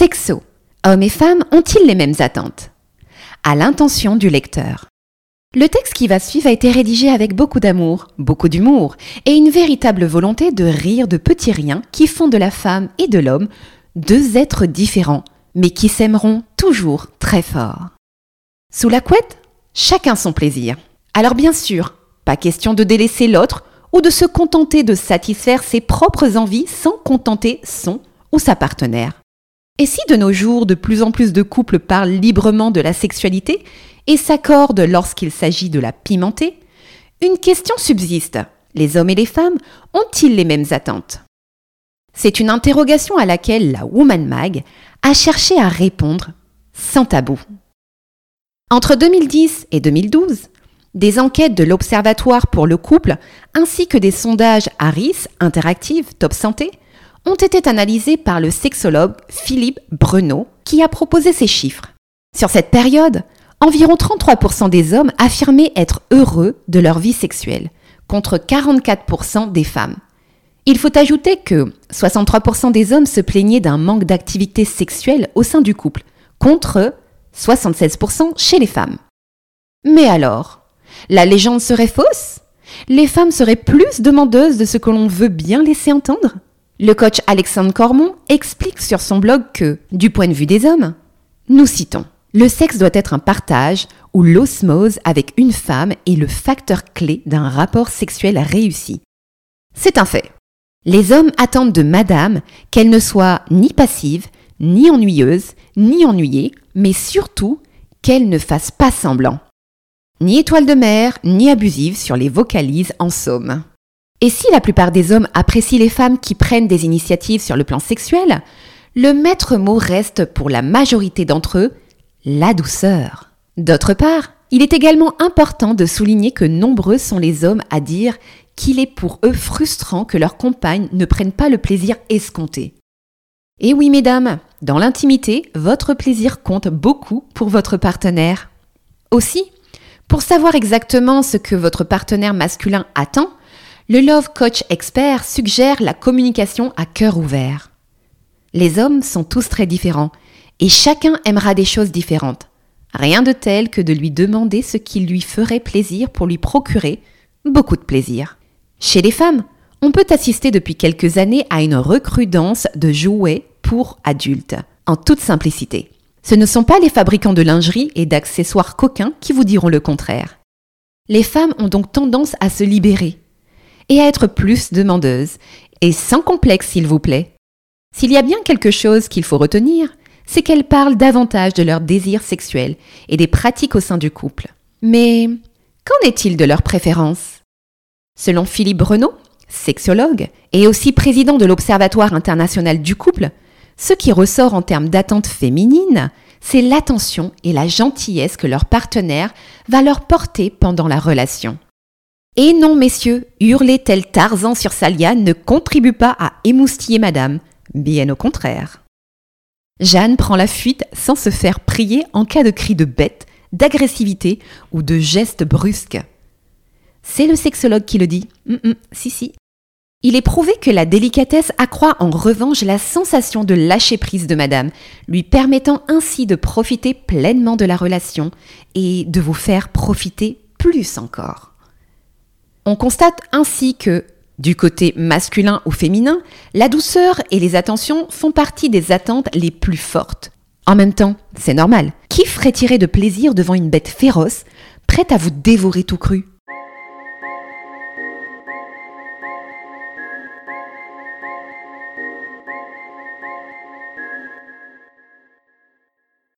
Sexo. Hommes et femmes ont-ils les mêmes attentes? À l'intention du lecteur. Le texte qui va suivre a été rédigé avec beaucoup d'amour, beaucoup d'humour et une véritable volonté de rire de petits riens qui font de la femme et de l'homme deux êtres différents, mais qui s'aimeront toujours très fort. Sous la couette, chacun son plaisir. Alors bien sûr, pas question de délaisser l'autre ou de se contenter de satisfaire ses propres envies sans contenter son ou sa partenaire. Et si de nos jours de plus en plus de couples parlent librement de la sexualité et s'accordent lorsqu'il s'agit de la pimenter, une question subsiste. Les hommes et les femmes ont-ils les mêmes attentes? C'est une interrogation à laquelle la Woman Mag a cherché à répondre sans tabou. Entre 2010 et 2012, des enquêtes de l'Observatoire pour le couple ainsi que des sondages Harris Interactive Top Santé ont été analysés par le sexologue Philippe Bruno qui a proposé ces chiffres. Sur cette période, environ 33% des hommes affirmaient être heureux de leur vie sexuelle, contre 44% des femmes. Il faut ajouter que 63% des hommes se plaignaient d'un manque d'activité sexuelle au sein du couple, contre 76% chez les femmes. Mais alors, la légende serait fausse? Les femmes seraient plus demandeuses de ce que l'on veut bien laisser entendre? Le coach Alexandre Cormon explique sur son blog que, du point de vue des hommes, nous citons, le sexe doit être un partage où l'osmose avec une femme est le facteur clé d'un rapport sexuel réussi. C'est un fait. Les hommes attendent de madame qu'elle ne soit ni passive, ni ennuyeuse, ni ennuyée, mais surtout qu'elle ne fasse pas semblant. Ni étoile de mer, ni abusive sur les vocalises en somme. Et si la plupart des hommes apprécient les femmes qui prennent des initiatives sur le plan sexuel, le maître mot reste pour la majorité d'entre eux la douceur. D'autre part, il est également important de souligner que nombreux sont les hommes à dire qu'il est pour eux frustrant que leurs compagnes ne prennent pas le plaisir escompté. Et oui, mesdames, dans l'intimité, votre plaisir compte beaucoup pour votre partenaire. Aussi, pour savoir exactement ce que votre partenaire masculin attend, le Love Coach Expert suggère la communication à cœur ouvert. Les hommes sont tous très différents et chacun aimera des choses différentes. Rien de tel que de lui demander ce qui lui ferait plaisir pour lui procurer beaucoup de plaisir. Chez les femmes, on peut assister depuis quelques années à une recrudence de jouets pour adultes, en toute simplicité. Ce ne sont pas les fabricants de lingerie et d'accessoires coquins qui vous diront le contraire. Les femmes ont donc tendance à se libérer, et à être plus demandeuse, et sans complexe s'il vous plaît. S'il y a bien quelque chose qu'il faut retenir, c'est qu'elles parlent davantage de leurs désirs sexuels et des pratiques au sein du couple. Mais qu'en est-il de leurs préférences Selon Philippe Breneau, sexologue et aussi président de l'Observatoire international du couple, ce qui ressort en termes d'attente féminine, c'est l'attention et la gentillesse que leur partenaire va leur porter pendant la relation. Et non, messieurs, hurler tel Tarzan sur sa ne contribue pas à émoustiller madame, bien au contraire. Jeanne prend la fuite sans se faire prier en cas de cri de bête, d'agressivité ou de geste brusque. C'est le sexologue qui le dit. Mm, mm, si, si. Il est prouvé que la délicatesse accroît en revanche la sensation de lâcher prise de madame, lui permettant ainsi de profiter pleinement de la relation et de vous faire profiter plus encore. On constate ainsi que, du côté masculin ou féminin, la douceur et les attentions font partie des attentes les plus fortes. En même temps, c'est normal. Qui ferait tirer de plaisir devant une bête féroce, prête à vous dévorer tout cru?